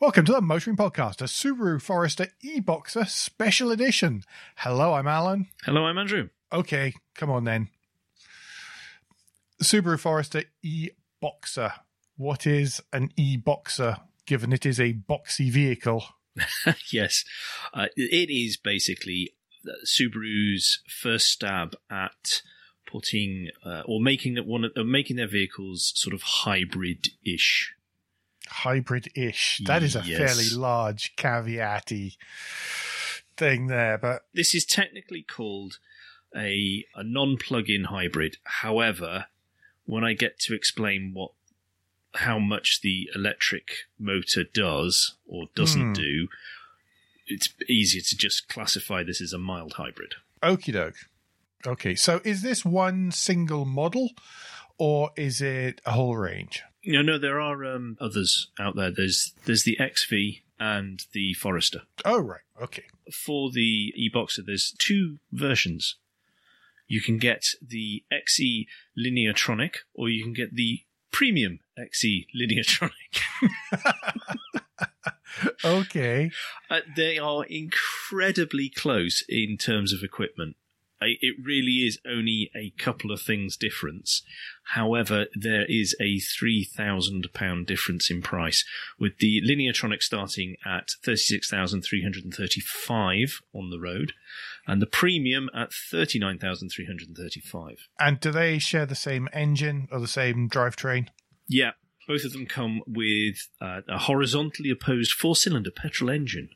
Welcome to the Motoring Podcast, a Subaru Forester e-Boxer special edition. Hello, I'm Alan. Hello, I'm Andrew. Okay, come on then. Subaru Forester e-Boxer. What is an e-Boxer, given it is a boxy vehicle? yes, uh, it is basically Subaru's first stab at putting uh, or making one uh, making their vehicles sort of hybrid-ish hybrid-ish. That is a yes. fairly large caveaty thing there, but this is technically called a a non-plug-in hybrid. However, when I get to explain what how much the electric motor does or doesn't mm. do, it's easier to just classify this as a mild hybrid. Okie doke. Okay, so is this one single model or is it a whole range? No, no, there are um, others out there. There's there's the XV and the Forester. Oh right, okay. For the e-boxer, there's two versions. You can get the XE Lineartronic, or you can get the premium XE Lineartronic. okay. Uh, they are incredibly close in terms of equipment. It really is only a couple of things difference. However, there is a £3,000 difference in price, with the Lineartronic starting at 36335 on the road, and the premium at 39335 And do they share the same engine or the same drivetrain? Yeah, both of them come with uh, a horizontally opposed four cylinder petrol engine,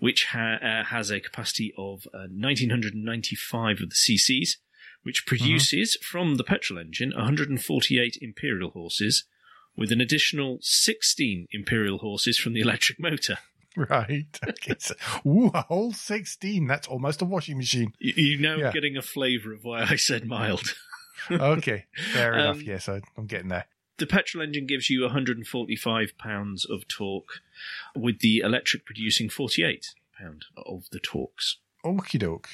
which ha- uh, has a capacity of uh, 1995 of the cc's, which mm-hmm. produces mm-hmm. from the petrol engine 148 imperial horses, with an additional 16 imperial horses from the electric motor. Right. Okay. So, ooh, a whole 16. That's almost a washing machine. You, you know, yeah. getting a flavour of why I said mild. okay. Fair um, enough. Yes, I, I'm getting there the petrol engine gives you 145 pounds of torque, with the electric producing 48 pound of the torques. Okie doke.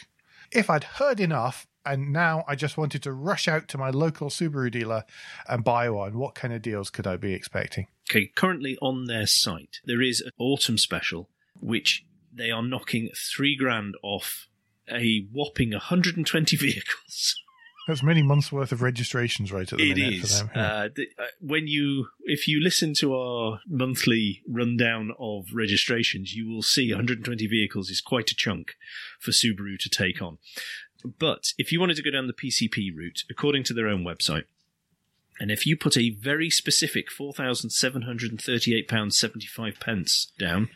If I'd heard enough, and now I just wanted to rush out to my local Subaru dealer and buy one, what kind of deals could I be expecting? Okay, currently on their site there is an autumn special, which they are knocking three grand off a whopping 120 vehicles. That's many months worth of registrations right at the it minute is. for them. Yeah. Uh, the, uh, when you, if you listen to our monthly rundown of registrations, you will see 120 vehicles is quite a chunk for Subaru to take on. But if you wanted to go down the PCP route, according to their own website, and if you put a very specific £4,738.75 pence down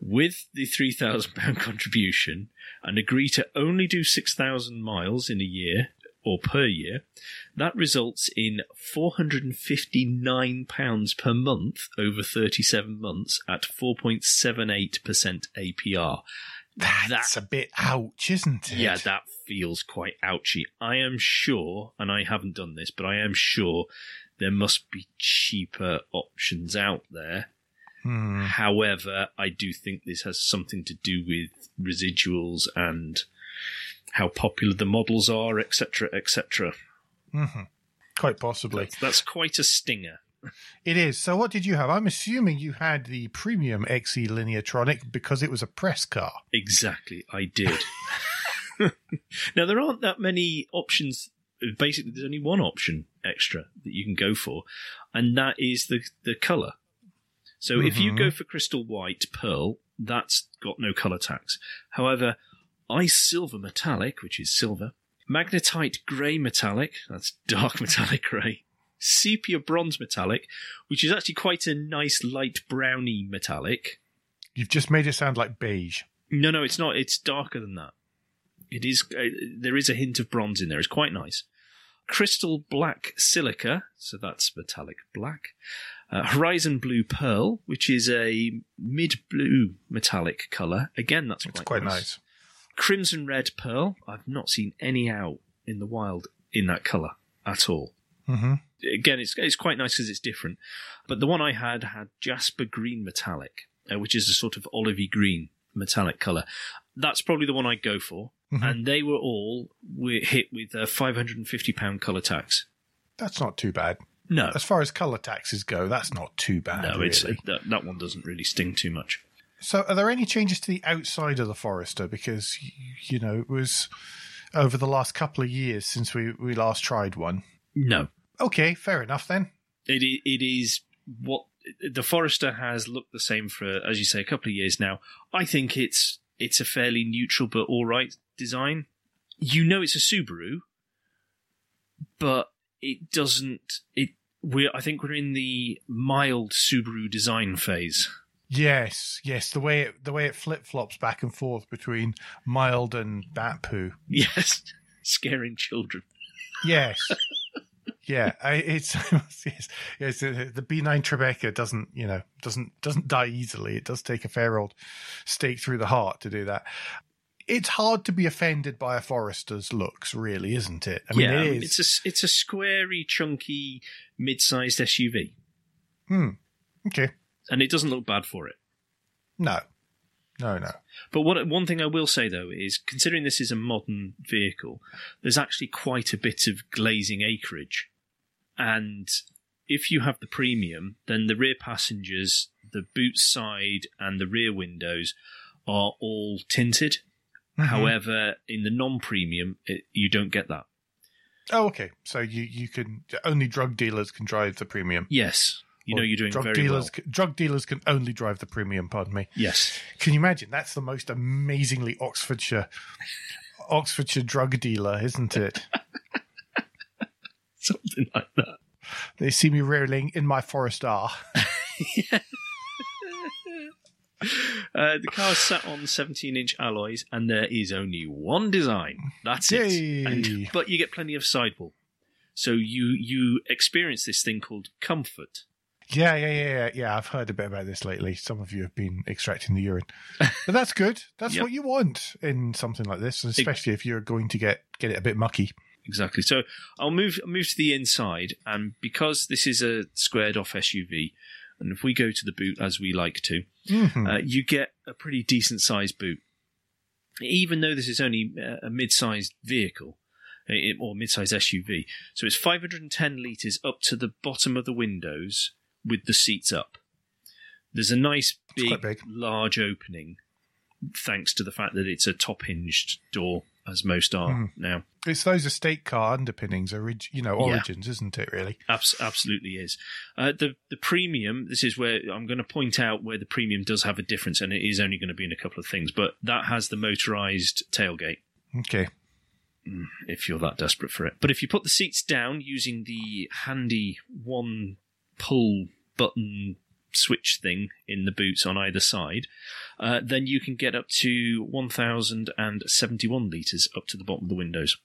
with the £3,000 contribution and agree to only do 6,000 miles in a year or per year, that results in £459 per month over 37 months at 4.78% APR. That's, That's a bit ouch, isn't it? Yeah, that feels quite ouchy. I am sure, and I haven't done this, but I am sure there must be cheaper options out there. Hmm. However, I do think this has something to do with residuals and how popular the models are, etc., etc. Mm-hmm. Quite possibly. That's, that's quite a stinger. It is. So, what did you have? I'm assuming you had the premium XE Lineartronic because it was a press car. Exactly, I did. now, there aren't that many options. Basically, there's only one option extra that you can go for, and that is the the color. So, mm-hmm. if you go mm-hmm. for crystal white pearl, that's got no color tax. However, ice silver metallic, which is silver, magnetite grey metallic, that's dark metallic grey, sepia bronze metallic, which is actually quite a nice light browny metallic. You've just made it sound like beige. No, no, it's not. It's darker than that. It is. Uh, there is a hint of bronze in there. It's quite nice. Crystal black silica, so that's metallic black. Uh, Horizon blue pearl, which is a mid blue metallic color. Again, that's quite, quite nice. nice. Crimson Red Pearl, I've not seen any out in the wild in that colour at all. Mm-hmm. Again, it's, it's quite nice because it's different. But the one I had had Jasper Green Metallic, uh, which is a sort of olivey green metallic colour. That's probably the one I'd go for. Mm-hmm. And they were all hit with a £550 colour tax. That's not too bad. No, As far as color taxes go, that's not too bad. no, really. it's that, that one doesn't really sting too much. So, are there any changes to the outside of the Forester? Because you know it was over the last couple of years since we we last tried one. No, Okay, fair enough then. it it is what the Forester has looked the same for, as you say, a couple of years now. I think it's it's a fairly neutral but all right design. You know, it's a Subaru, but it doesn't. It we I think we're in the mild Subaru design phase. Yes, yes. The way it the way it flip flops back and forth between mild and bat poo. Yes, scaring children. Yes. Yeah, I, it's yes, yes. The B nine Tribeca doesn't, you know, doesn't doesn't die easily. It does take a fair old stake through the heart to do that. It's hard to be offended by a Forester's looks, really, isn't it? I mean, yeah, it is. it's a it's a squarey, chunky, mid-sized SUV, Hmm. Okay. And it doesn't look bad for it. No. No. No. But what one thing I will say though is, considering this is a modern vehicle, there's actually quite a bit of glazing acreage, and if you have the premium, then the rear passengers, the boot side, and the rear windows are all tinted. Mhm. However, in the non-premium, it, you don't get that. Oh, okay. So you you can only drug dealers can drive the premium. Yes, you know you're doing drug very dealers. well. Drug dealers can only drive the premium. Pardon me. Yes, Can you imagine? That's the most amazingly Oxfordshire, Oxfordshire drug dealer, isn't it? something like that. they see me rolling in my Forest R. Uh, the car is sat on 17 inch alloys, and there is only one design. That's Yay. it. And, but you get plenty of sidewall. So you you experience this thing called comfort. Yeah, yeah, yeah, yeah, yeah. I've heard a bit about this lately. Some of you have been extracting the urine, but that's good. That's Yep. what you want in something like this, especially if you're going to get get it a bit mucky. Exactly. So I'll move move to the inside, and because this is a squared off SUV, and if we go to the boot as we like to, Mhm. uh, you get a pretty decent sized boot. Even though this is only uh, a mid sized vehicle, uh, or mid sized SUV. So it's 510 litres up to the bottom of the windows with the seats up. There's a nice big, big. large opening, thanks to the fact that it's a top hinged door, as most are Mhm. now. It's those estate car underpinnings, orig- you know, Yeah. origins, isn't it? Really? Abs- absolutely is. Uh, the the premium. This is where I'm going to point out where the premium does have a difference, and it is only going to be in a couple of things. But that has the motorized tailgate. Okay. If you're that desperate for it, but if you put the seats down using the handy one pull button switch thing in the boots on either side, uh, then you can get up to 1,071 litres up to the bottom of the windows.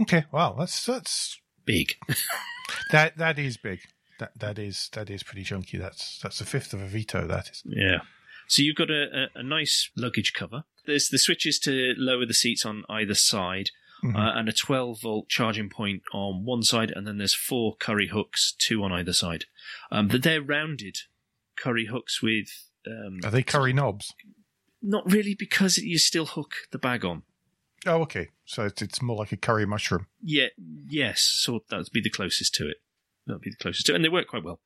Okay. Wow. That's that's Big. that that is big. That that is that is pretty chunky. That's that's a fifth of a Vito. That is. Yeah. So you've got a, a, a nice luggage cover. There's the switches to lower the seats on either side, Mhm. uh, and a 12 volt charging point on one side, and then there's four curry hooks, two on either side. Um, but they're rounded curry hooks with um, Are they curry knobs? not really because you still hook the bag on. Oh, okay. So it's, it's more like a curry mushroom. Yeah, yes, so that'd be the closest to it. That'd be the closest to it, and they work quite well.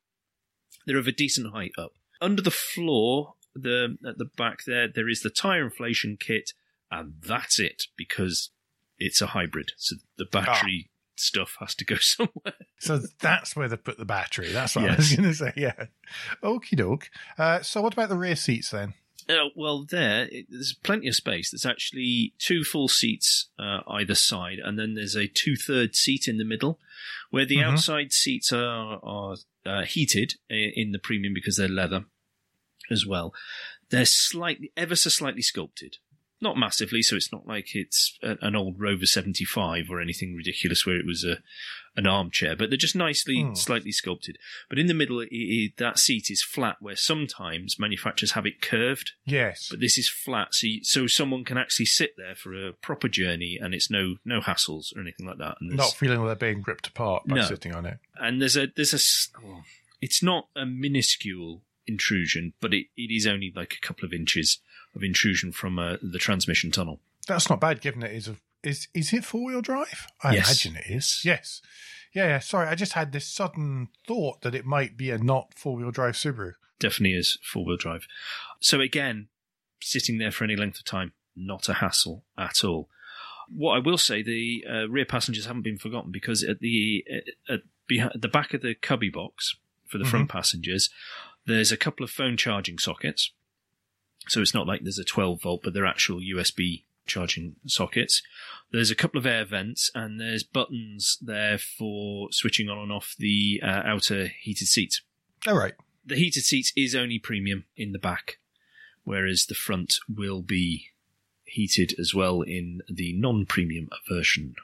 They're of a decent height up. Under the floor, the at the back there, there is the tire inflation kit, and that's it because it's a hybrid. So the battery stuff has to go somewhere. So that's where they put the battery. That's what I was going to say. Yeah. Okie doke. Uh, so what about the rear seats then? Uh, well, there it, there's plenty of space. There's actually two full seats uh, either side, and then there's a two-third seat in the middle, where the Mhm. outside seats are are uh, heated in the premium because they're leather as well. They're slightly, ever so slightly sculpted, not massively, so it's not like it's a, an old Rover 75 or anything ridiculous where it was a an armchair, but they're just nicely, Hmm. slightly sculpted. But in the middle, i i that seat is flat, where sometimes manufacturers have it curved Yes. but this is flat, so you, so someone can actually sit there for a proper journey, and it's no no hassles or anything like that. And Not feeling they're being ripped apart by No. sitting on it. and there's a there's a oh, it's not a minuscule intrusion, but it, it is only like a couple of inches of intrusion from uh, the transmission tunnel. That's not bad, given it is a is is it four wheel drive? I Yes. imagine it is. Yes. Yeah, yeah. Sorry, I just had this sudden thought that it might be a not four wheel drive Subaru. Definitely is four wheel drive. So again, sitting there for any length of time, not a hassle at all. What I will say, the uh, rear passengers haven't been forgotten because at the at, at the back of the cubby box for the front passengers, there's a couple of phone charging sockets. So it's not like there's a 12 volt, but they're actual USB charging sockets. There's a couple of air vents, and there's buttons there for switching on and off the uh, outer heated seats All right. the heated seats is only premium in the back, whereas the front will be heated as well in the non-premium version.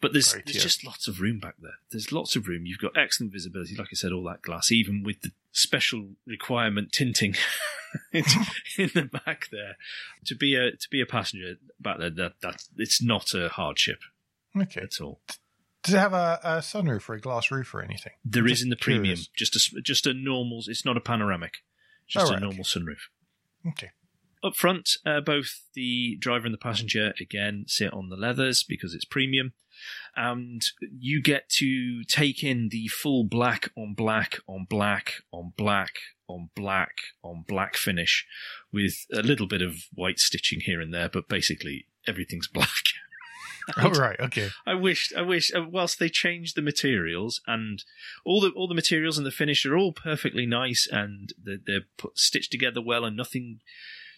But there's there's just lots of room back there. There's lots of room. You've got excellent visibility, like I said, all that glass, even with the special requirement tinting in the back there. To be a to be a passenger back there, that that it's not a hardship Okay. at all. Does it have a, a sunroof or a glass roof or anything? There is in the premium, curious. just a just a normal. It's not a panoramic, just Oh, a right, normal sunroof. Okay. Up front, uh, both the driver and the passenger again sit on the leathers because it's premium, and you get to take in the full black on black on black on black on black on black finish, with a little bit of white stitching here and there, but basically everything's black. All right. Okay. I wish, I wish. Uh, whilst they changed the materials and all the all the materials and the finish are all perfectly nice and they're, they're put, stitched together well and nothing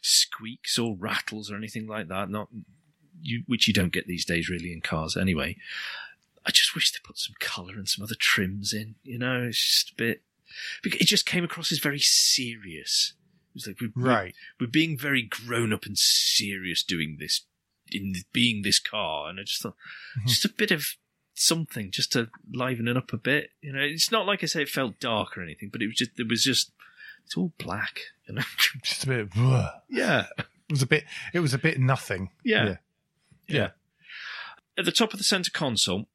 squeaks or rattles or anything like that. Not you, which you don't get these days really in cars anyway. I just wish they put some colour and some other trims in. You know, it's just a bit. because It just came across as very serious. It was like we're, Right. we're being very grown up and serious doing this in being this car and i just thought Mhm. just a bit of something just to liven it up a bit you know it's not like i say it felt dark or anything but it was just it was just it's all black you know Just a bit. Ugh. yeah It was a bit. It was a bit nothing. yeah Yeah. yeah at the top of the center console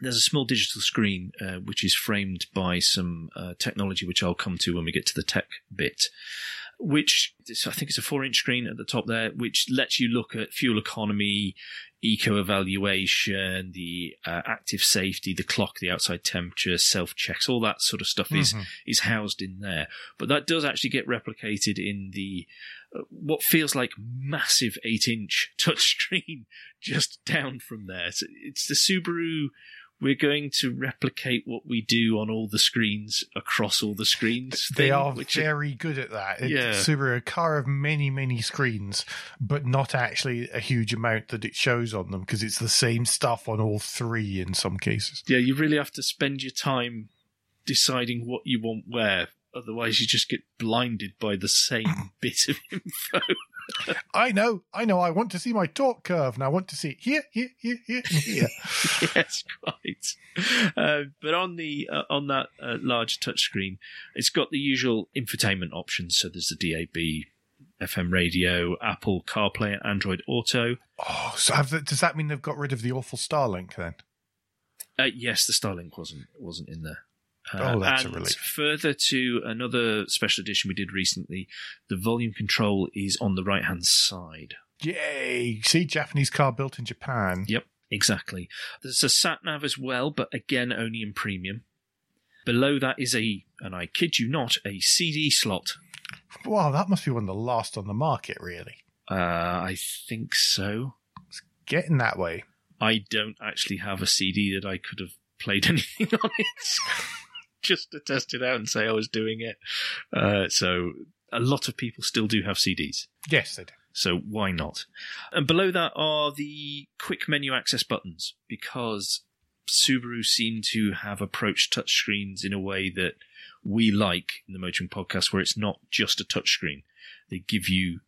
there's a small digital screen uh, which is framed by some uh, technology which I'll come to when we get to the tech bit. Which I think it's a four inch screen at the top there, which lets you look at fuel economy, eco evaluation, the uh, active safety, the clock, the outside temperature, self checks, all that sort of stuff is Mhm. is housed in there. But that does actually get replicated in the uh, what feels like massive eight inch touchscreen just down from there. So it's the Subaru. We're going to replicate what we do on all the screens across all the screens. They thing, are very good at that. It's Yeah. Subaru, a car of many, many screens, but not actually a huge amount that it shows on them because it's the same stuff on all three in some cases. yeah, you really have to spend your time deciding what you want where. Otherwise, you just get blinded by the same bit of info. I know, I know. I want to see my torque curve, and I want to see it here, here, here, here, here. yes, quite. Uh, but on the uh, on that uh, large touchscreen, it's got the usual infotainment options. So there's the DAB, FM radio, Apple CarPlay, Android Auto. oh, so have does that mean they've got rid of the awful Starlink then? Uh, yes, the Starlink wasn't wasn't in there. Uh, Oh, that's a relief. Further to another special edition we did recently, the volume control is on the right hand side. Yay! See, Japanese car built in Japan. Yep, exactly. There's a sat nav as well, but again only in premium. Below that is a, and I kid you not, a CD slot. Wow, that must be one of the last on the market, really. Uh, I think so. It's getting that way. I don't actually have a CD that I could have played anything on it, just to test it out and say I was doing it. Uh, so a lot of people still do have CDs. Yes, they do. So why not? And below that are the quick menu access buttons because Subaru seem to have approached touchscreens in a way that we like in the Motoring Podcast, where it's not just a touchscreen. They give you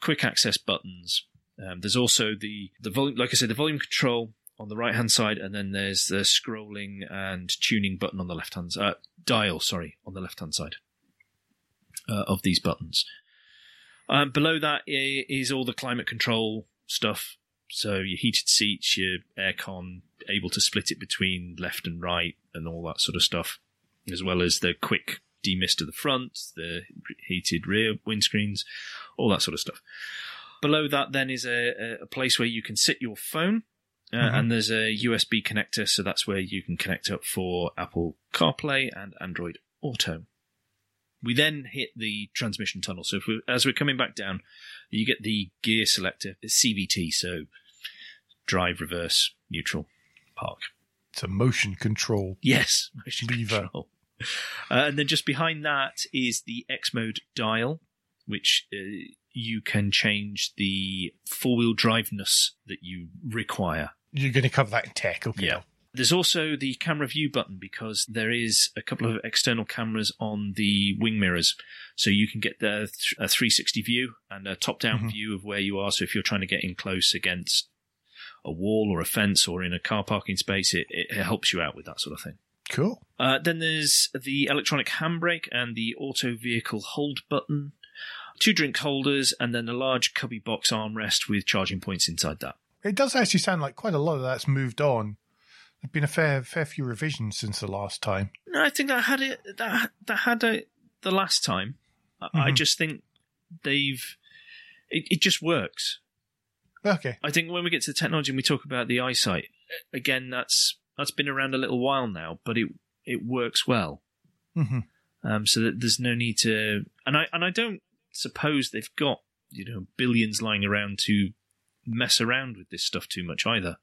quick access buttons. Um, there's also the the volume, like I said, the volume control on the right hand side, and then there's the scrolling and tuning button on the left hand uh, dial. Sorry, on the left hand side uh, of these buttons. Um, below that is all the climate control stuff. So your heated seats, your aircon, able to split it between left and right, and all that sort of stuff, as well as the quick demist to the front, the heated rear windscreens, all that sort of stuff. Below that, then is a, a place where you can sit your phone, uh, Mhm. and there's a USB connector, so that's where you can connect up for Apple CarPlay and Android Auto. We then hit the transmission tunnel. So if we, as we're coming back down, you get the gear selector, it's CVT, so drive, reverse, neutral, park. It's a motion control. Yes, motion Lever. control. Uh, and then just behind that is the X mode dial, which uh, you can change the four wheel driveness that you require. You're going to cover that in tech, okay? Yeah. There's also the camera view button because there is a couple of external cameras on the wing mirrors. So you can get the th- a 360 view and a top down Mhm. view of where you are. So if you're trying to get in close against a wall or a fence or in a car parking space, it, it helps you out with that sort of thing. Cool. Uh, then there's the electronic handbrake and the auto vehicle hold button, two drink holders, and then a large cubby box armrest with charging points inside that. It does actually sound like quite a lot of that's moved on. There've been a fair fair few revisions since the last time. No, I think that had it. That that had it the last time. I I just think they've. It, it just works. Okay. I think when we get to the technology and we talk about the eyesight, again, that's that's been around a little while now, but it it works well. hmm Um, so that there's no need to, and I and I don't suppose they've got you know billions lying around to mess around with this stuff too much either.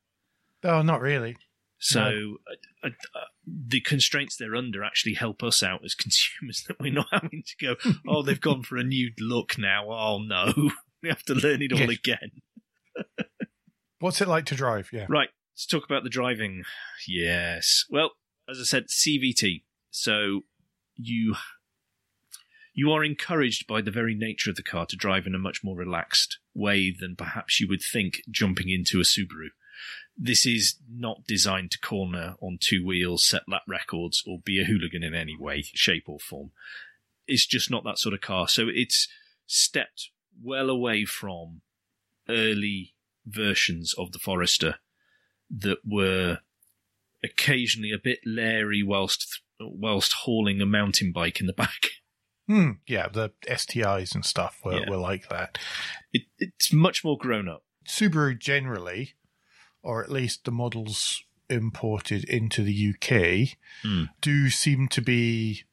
Oh, not really. So uh, uh, uh, the constraints they're under actually help us out as consumers that we're not having to go, oh, they've gone for a new look now. Oh no, we have to learn it all Yes. again. What's it like to drive? Yeah. Right, let's talk about the driving. Yes. Well, as I said, CVT. So you you are encouraged by the very nature of the car to drive in a much more relaxed way than perhaps you would think jumping into a Subaru. This is not designed to corner on two wheels, set lap records, or be a hooligan in any way, shape, or form. It's just not that sort of car. So it's stepped well away from early versions of the Forester that were occasionally a bit leery whilst whilst hauling a mountain bike in the back. Hmm. Yeah, the STIs and stuff were, Yeah. were like that. It, it's much more grown up. Subaru generally, or at least the models imported into the UK, Hmm. do seem to be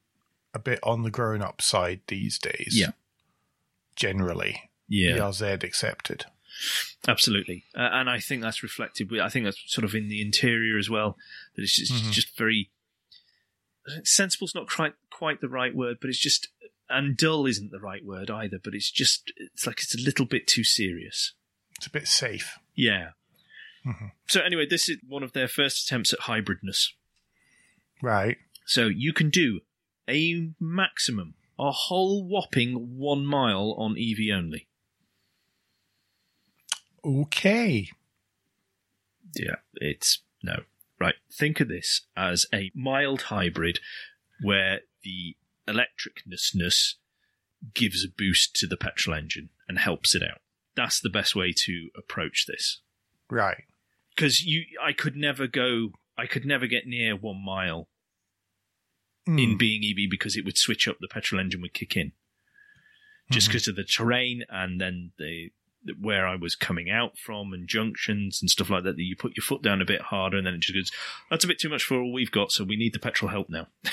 a bit on the grown up side these days. Yeah. Generally. Yeah, BRZ accepted. absolutely. Uh, and I think that's reflected. with- I think that's sort of in the interior as well. That it's just, Mhm. just very sensible's not quite quite the right word, but it's just and dull isn't the right word either. But it's just it's like it's a little bit too serious. It's a bit safe. Yeah. Mhm. So anyway, this is one of their first attempts at hybridness. Right. So you can do a maximum, a whole whopping one mile on EV only. Okay. Yeah, it's no. Right. Think of this as a mild hybrid where the electricness gives a boost to the petrol engine and helps it out. That's the best way to approach this. Right. Because you, I could never go, I could never get near one mile Hmm. in being EV because it would switch up. The petrol engine would kick in just because of the terrain and then the the- where I was coming out from and junctions and stuff like that. That you put your foot down a bit harder and then it just goes. That's a bit too much for all we've got, so we need the petrol help now.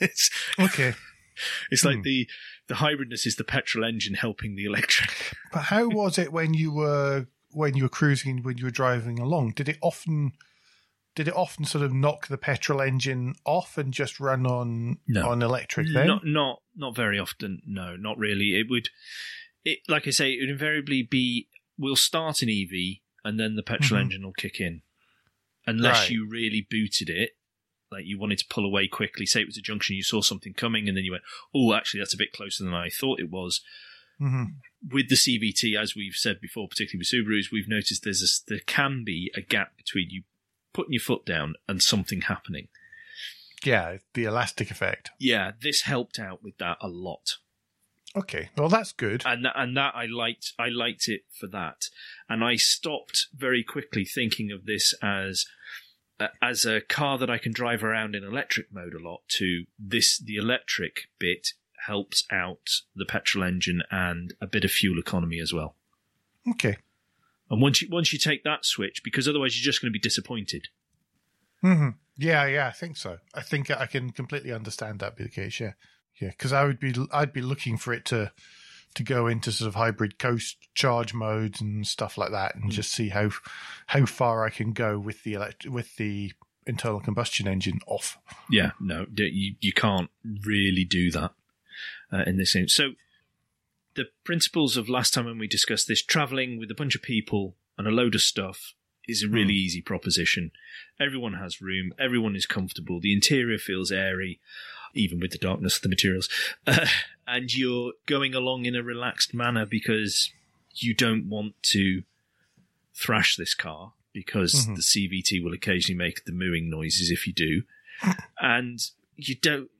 it's Okay. it's like Hmm. the the hybridness is the petrol engine helping the electric. But how was it when you were when you were cruising when you were driving along? Did it often did it often sort of knock the petrol engine off and just run on No. on electric then? Not not not very often. No, not really. It would. It like I say, it would invariably be we'll start an EV and then the petrol Mhm. engine will kick in, unless Right. you really booted it. Like you wanted to pull away quickly. Say it was a junction, you saw something coming, and then you went, "Oh, actually, that's a bit closer than I thought it was." Mhm. With the CVT, as we've said before, particularly with Subarus, we've noticed there's a, there can be a gap between you putting your foot down and something happening. Yeah, the elastic effect. Yeah, this helped out with that a lot. Okay, well that's good. and that, and that I liked I liked it for that, and I stopped very quickly thinking of this as uh, as a car that I can drive around in electric mode a lot. To this, the electric bit helps out the petrol engine and a bit of fuel economy as well. Okay. And once you once you take that switch, because otherwise you're just going to be disappointed. hmm Yeah, yeah, I think so. I think I can completely understand that be the case. Yeah, yeah, because I would be, I'd be looking for it to to go into sort of hybrid coast charge modes and stuff like that, and Mm. just see how how far I can go with the elect- with the internal combustion engine off. Yeah, no, you you can't really do that uh, in this thing. So the principles of last time when we discussed this, traveling with a bunch of people and a load of stuff is a really easy proposition. Everyone has room, everyone is comfortable, the interior feels airy, even with the darkness of the materials, uh, and you're going along in a relaxed manner because you don't want to thrash this car because Mhm. the CVT will occasionally make the mooing noises if you do, and you don't.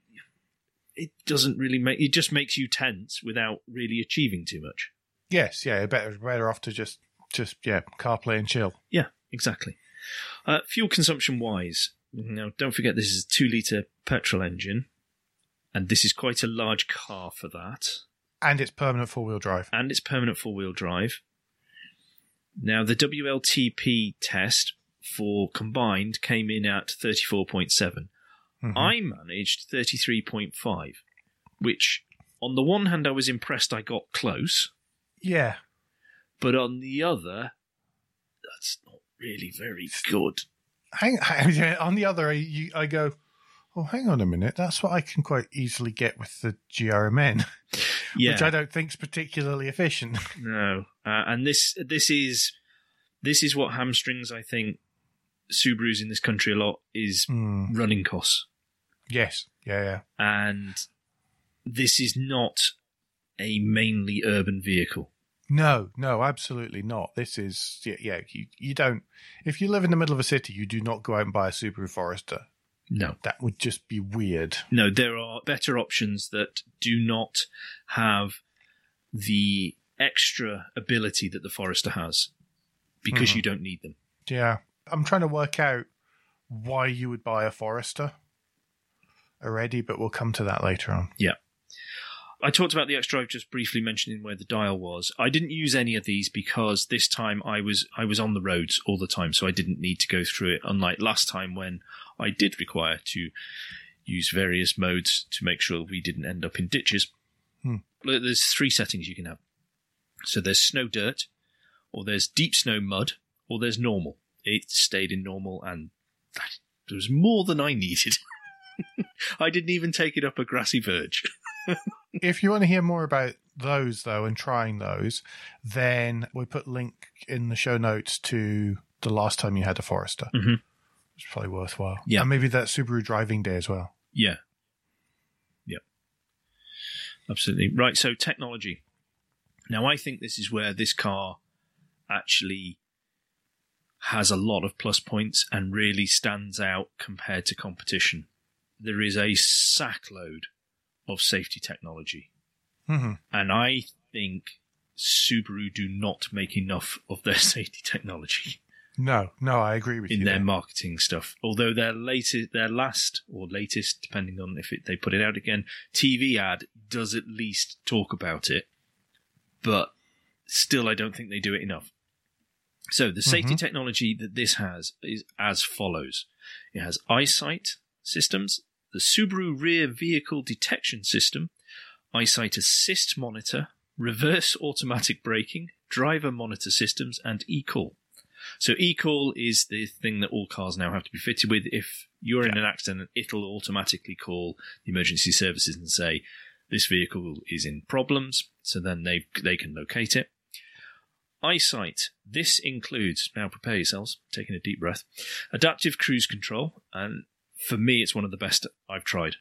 It doesn't really make. It just makes you tense without really achieving too much. Yes, yeah, better better off to just just yeah, CarPlay and chill. Yeah, exactly. Uh, fuel consumption wise, now don't forget this is a two litre petrol engine, and this is quite a large car for that, And it's permanent four wheel drive. and it's permanent four wheel drive. Now, the WLTP test for combined came in at 34.7. Mhm. I managed 33.5, which on the one hand, I was impressed I got close, yeah, but on the other, that's not really very good. hang, hang on the other, you, I go, oh, hang on a minute. That's what I can quite easily get with the GRMN, Yeah. which I don't think is particularly efficient. No, uh, and this this is this is what hamstrings. I think Subarus in this country a lot is Hmm. running costs, Yes, yeah, yeah. and this is not a mainly urban vehicle. No, no, absolutely not. This is yeah, yeah. You you don't. If you live in the middle of a city, you do not go out and buy a Subaru Forester. No, That would just be weird. no, there are better options that do not have the extra ability that the Forester has because Mhm. you don't need them. Yeah, I'm trying to work out why you would buy a Forester already, but we'll come to that later on. I talked about the X Drive just briefly mentioning where the dial was. I didn't use any of these because this time I was I was on the roads all the time, so I didn't need to go through it. Unlike last time when I did require to use various modes to make sure we didn't end up in ditches. Hmm. There's three settings you can have. So there's snow dirt, or there's deep snow mud, or there's normal. It stayed in normal, and that was more than I needed. I didn't even take it up a grassy verge. If you want to hear more about those though and trying those, then we put link in the show notes to the last time you had a Forester. Mhm. It's probably worthwhile. Yeah. and maybe that Subaru driving day as well. Yeah. Yep. Absolutely. Right. So, technology. Now, I think this is where this car actually has a lot of plus points and really stands out compared to competition. There is a sackload of safety technology. hmm And I think Subaru do not make enough of their safety technology No, no, I agree with in you. In their there. marketing stuff. Although their latest, their last or latest, depending on if it, they put it out again, TV ad does at least talk about it, but still, I don't think they do it enough. So the safety Mhm. technology that this has is as follows: it has eyesight systems, the Subaru Rear Vehicle Detection System, eyesight assist monitor, reverse automatic braking, driver monitor systems, and eCall. So eCall is the thing that all cars now have to be fitted with. If you're in an accident, it'll automatically call the emergency services and say this vehicle is in problems. So then they they can locate it. Eyesight. This includes now prepare yourselves. Taking a deep breath. Adaptive cruise control, and for me, it's one of the best I've tried.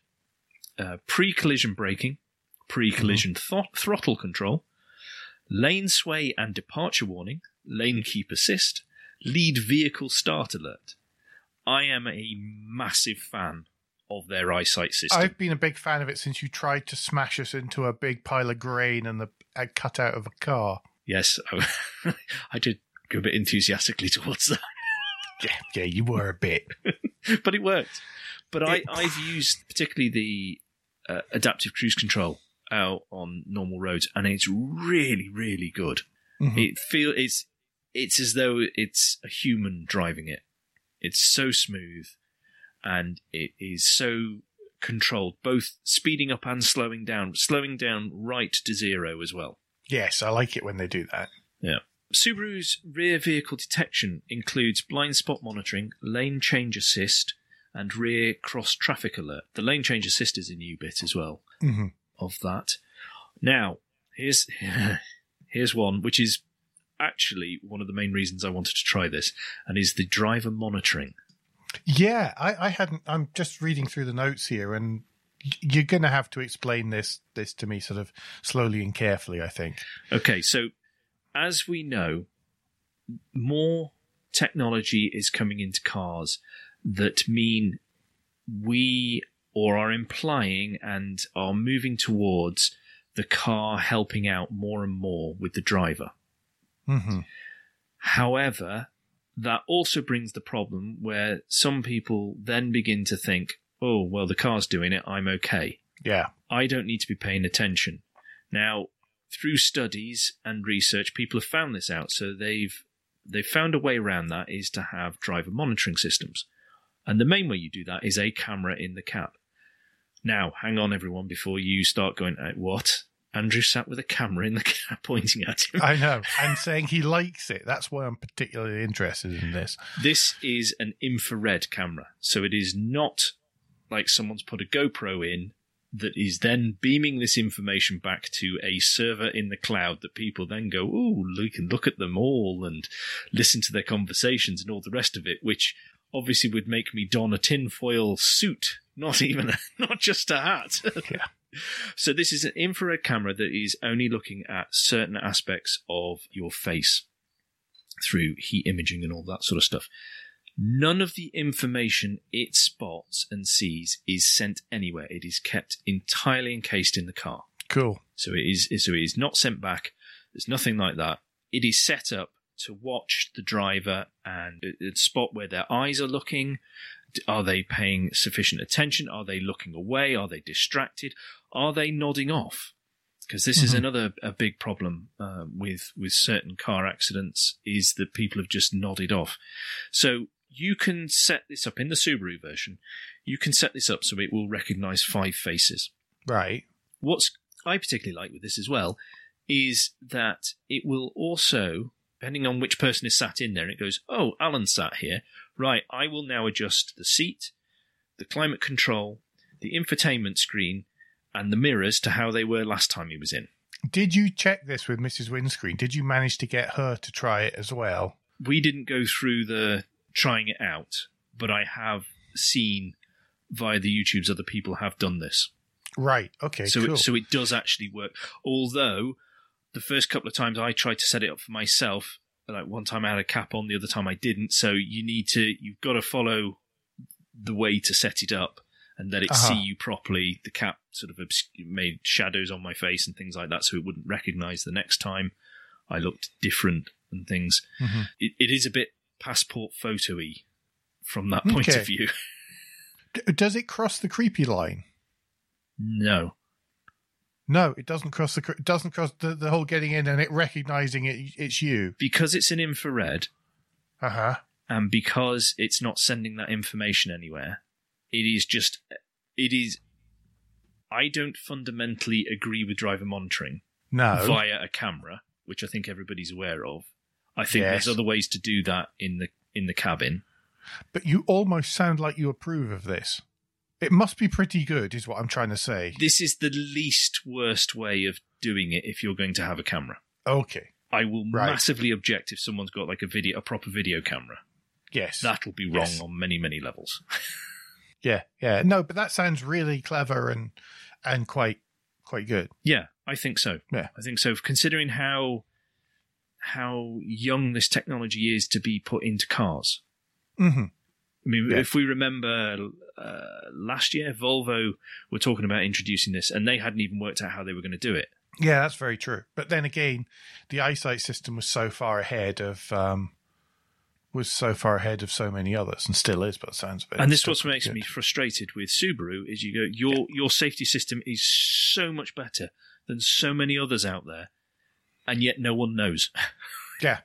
Uh, pre-collision braking, pre-collision thro- throttle control, lane sway and departure warning, lane keep assist, lead vehicle start alert. I am a massive fan of their eyesight system. I've been a big fan of it since you tried to smash us into a big pile of grain and the a cutout of a car. Yes, I, I did go a bit enthusiastically towards that, Yeah, yeah, you were a bit. but it worked. But I, It- I've used particularly the uh, adaptive cruise control out on normal roads, and it's really, really good. Mhm. It feel it's it's as though it's a human driving it. It's so smooth, and it is so controlled, both speeding up and slowing down, slowing down right to zero as well. Yes, I like it when they do that. Subaru's rear vehicle detection includes blind spot monitoring, lane change assist, and rear cross traffic alert. The lane change assist is a new bit as well hmm of that. Now, here's here's one which is actually one of the main reasons I wanted to try this, and is the driver monitoring. Yeah, I, I hadn't. I'm just reading through the notes here, and you're going to have to explain this this to me sort of slowly and carefully. I think. Okay, so as we know, more technology is coming into cars that mean we or are implying and are moving towards the car helping out more and more with the driver. hmm However, that also brings the problem where some people then begin to think, oh, well, the car's doing it, I'm okay. Yeah. I don't need to be paying attention. Now, through studies and research, people have found this out. So they've they've found a way around that is to have driver monitoring systems. And the main way you do that is a camera in the cab. Now, hang on everyone before you start going, "Uh, what? Andrew sat with a camera in the cab pointing at him. I know, and saying he likes it. That's why I'm particularly interested in this. This is an infrared camera. So it is not like someone's put a GoPro in that is then beaming this information back to a server in the cloud that people then go, oh, we can look at them all and listen to their conversations and all the rest of it, which obviously would make me don a tinfoil suit, not even, a, not just a hat. Yeah. So this is an infrared camera that is only looking at certain aspects of your face through heat imaging and all that sort of stuff. None of the information it spots and sees is sent anywhere. It is kept entirely encased in the car. Cool. So it is so it is not sent back. There's nothing like that. It is set up to watch the driver and spot where their eyes are looking. Are they paying sufficient attention? Are they looking away? Are they distracted? Are they nodding off? Because this is Mhm. another a big problem uh, with with certain car accidents is that people have just nodded off. So you can set this up in the Subaru version. You can set this up so it will recognize five faces Right. what's I particularly like with this as well is that it will also, depending on which person is sat in there, it goes, oh, Alan sat here. Right, I will now adjust the seat, the climate control, the infotainment screen, and the mirrors to how they were last time he was in. Did you check this with Mrs. Windscreen? Did you manage to get her to try it as well? We didn't go through the trying it out, but I have seen via the YouTubes other people have done this. Right. Okay. so cool. it, so it does actually work. Although the first couple of times I tried to set it up for myself, like one time I had a cap on, the other time I didn't. So you need to you've got to follow the way to set it up and let it Uh-huh. see you properly. The cap sort of obs- made shadows on my face and things like that, so it wouldn't recognise the next time I looked different and things. Mhm. It, it is a bit passport photo-y from that point Okay. of view. D- does it cross the creepy line? no. No, it doesn't cross the. It doesn't cross the, the whole getting in and it recognizing it. It's you. Because it's an infrared, Uh huh. and because it's not sending that information anywhere, it is just it is. I don't fundamentally agree with driver monitoring No. via a camera, which I think everybody's aware of. I think Yes. there's other ways to do that in the in the cabin. But you almost sound like you approve of this. It must be pretty good, is what I'm trying to say. This is the least worst way of doing it if you're going to have a camera. Okay. I will Right. massively object if someone's got like a video, a proper video camera. Yes. That'll be wrong Yes. on many, many levels. Yeah. Yeah. No, but that sounds really clever and and quite quite good. Yeah, I think so. Yeah. I think so. Considering how how young this technology is to be put into cars. hmm I mean, Yeah. if we remember uh, last year, Volvo were talking about introducing this, and they hadn't even worked out how they were going to do it. Yeah, that's very true. But then again, the eyesight system was so far ahead of um was so far ahead of so many others, and still is. But it sounds a bit. and this what makes pretty me frustrated with Subaru is you go your your safety system is so much better than so many others out there, and yet no one knows. Yeah.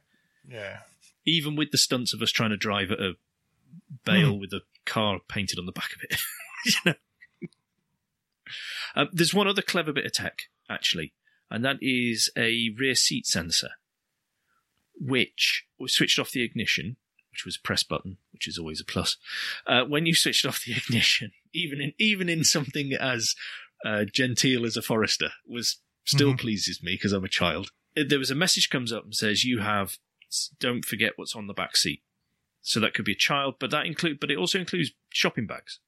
Yeah. Even with the stunts of us trying to drive at a bale with a car painted on the back of it. you know? Um, there's one other clever bit of tech, actually, and that is a rear seat sensor, which was switched off the ignition, which was a press button, which is always a plus. Uh, when you switched off the ignition, even in even in something as uh, genteel as a Forester, was still Mhm. pleases me because I'm a child. Uh, There was a message comes up and says you have don't forget what's on the back seat. So that could be a child, but that include, but it also includes shopping bags.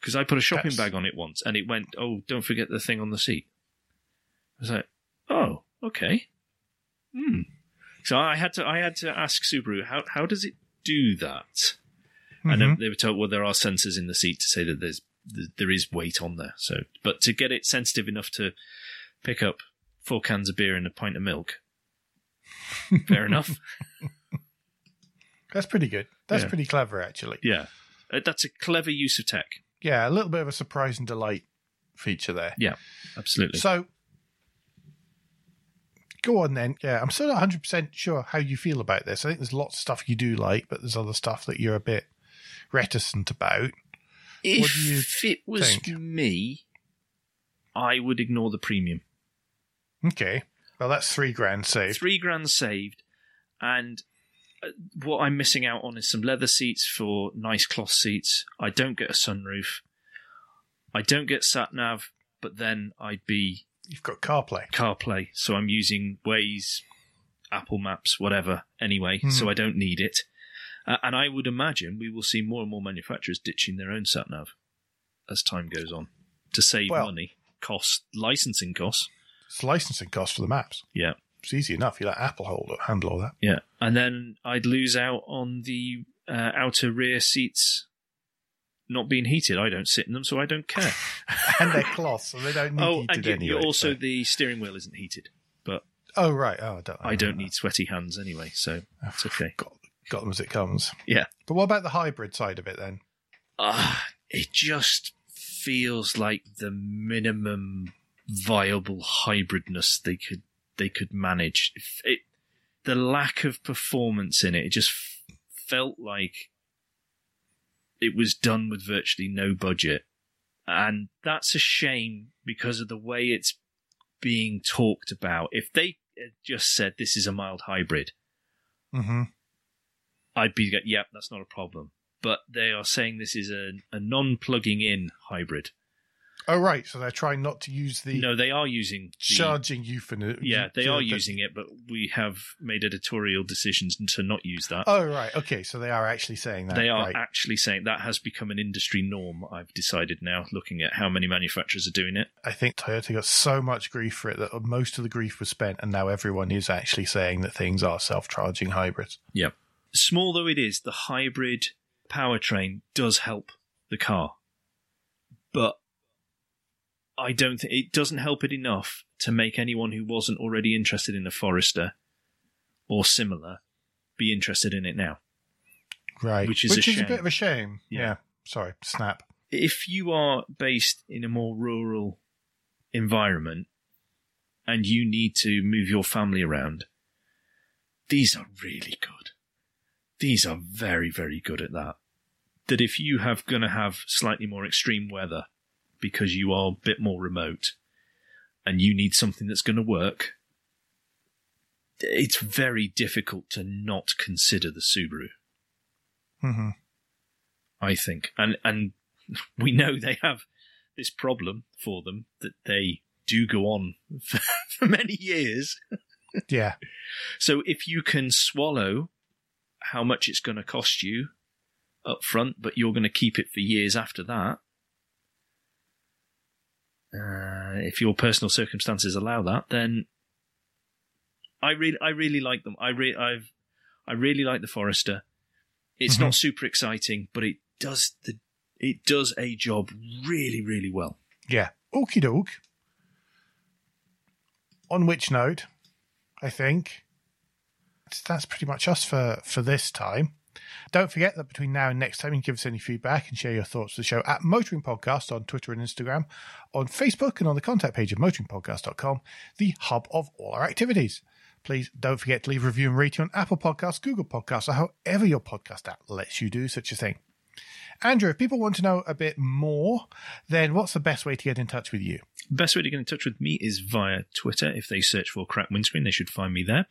Because I put a shopping That's- bag on it once, and it went, "Oh, don't forget the thing on the seat." I was like, "Oh, okay." Hmm. So I had to, I had to ask Subaru, how how does it do that? And then Mhm. they were told, well, there are sensors in the seat to say that there's there is weight on there. So, but to get it sensitive enough to pick up four cans of beer and a pint of milk, fair enough. That's pretty good. That's Yeah. pretty clever, actually. Yeah, Uh, that's a clever use of tech. Yeah, a little bit of a surprise and delight feature there. Yeah, absolutely. So, go on then. Yeah, I'm still not 100% sure how you feel about this. I think there's lots of stuff you do like, but there's other stuff that you're a bit reticent about. if what do you it was think? me, I would ignore the premium. Okay. Well, that's three grand saved. Three grand saved, and uh, what I'm missing out on is some leather seats for nice cloth seats. I don't get a sunroof. I don't get sat nav, but then I'd be You've got CarPlay. CarPlay, so I'm using Waze, Apple Maps, whatever. Anyway, Mhm. so I don't need it. Uh, and I would imagine we will see more and more manufacturers ditching their own sat nav as time goes on to save Well- money, cost, licensing costs. It's licensing costs for the maps. Yeah, It's easy enough. You let Apple hold handle all that. yeah. And then I'd lose out on the uh, outer rear seats not being heated. I don't sit in them, so I don't care. and they're cloth, so they don't need oh, heated and you, anyway. also so- the steering wheel isn't heated, but Oh, right. Oh, I don't, I don't need sweaty hands anyway, so Oh, it's okay. Got, got them as it comes. Yeah. But what about the hybrid side of it then? Ah, it just feels like the minimum viable hybridness they could they could manage. It, the lack of performance in it, it just f- felt like it was done with virtually no budget, and that's a shame because of the way it's being talked about. If they just said this is a mild hybrid, Mm-hmm. I'd be like, yep, that's not a problem. But they are saying this is a, a non-plugging in hybrid. Oh, right. So they're trying not to use the no, they are using. The, charging euphemism. yeah, they are using it, but we have made editorial decisions to not use that. Oh, right. Okay. So they are actually saying that. they are Right. actually saying that has become an industry norm. I've decided now, looking at how many manufacturers are doing it. I think Toyota got so much grief for it that most of the grief was spent, and now everyone is actually saying that things are self-charging hybrids. Yep. Small though it is, the hybrid powertrain does help the car. But I don't think it doesn't help it enough to make anyone who wasn't already interested in a Forester or similar be interested in it now. Right. Which is a Which is a bit of a shame. Yeah. Yeah. Sorry. Snap. If you are based in a more rural environment and you need to move your family around, these are really good. These are very, very good at that. That if you have going to have slightly more extreme weather because you are a bit more remote and you need something that's going to work, it's very difficult to not consider the Subaru. hmm I think. And and we know they have this problem for them that they do go on for, for many years. Yeah. So if you can swallow how much it's going to cost you up front, but you're going to keep it for years after that, uh, if your personal circumstances allow that, then I really, I really like them. I re- I've, I really like the Forester. It's Mhm. not super exciting, but it does the, it does a job really, really well. Yeah. Okie doke. On which note, I think that's pretty much us for, for this time. Don't forget that between now and next time, you can give us any feedback and share your thoughts to the show at Motoring Podcast on Twitter and Instagram, on Facebook, and on the contact page of motoringpodcast.com, the hub of all our activities. Please don't forget to leave a review and rating on Apple Podcasts, Google Podcasts, or however your podcast app lets you do such a thing. Andrew, if people want to know a bit more, then what's the best way to get in touch with you? Best way to get in touch with me is via Twitter. If they search for Crack Windscreen, they should find me there.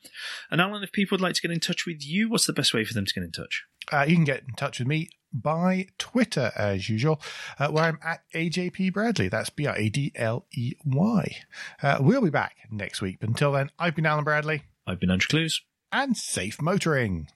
And Alan, if people would like to get in touch with you, what's the best way for them to get in touch? Uh, you can get in touch with me by Twitter, as usual, uh, where I'm at AJP Bradley. That's B R A D L E Y. Uh, we'll be back next week. But until then, I've been Alan Bradley. I've been Andrew Clues. And safe motoring.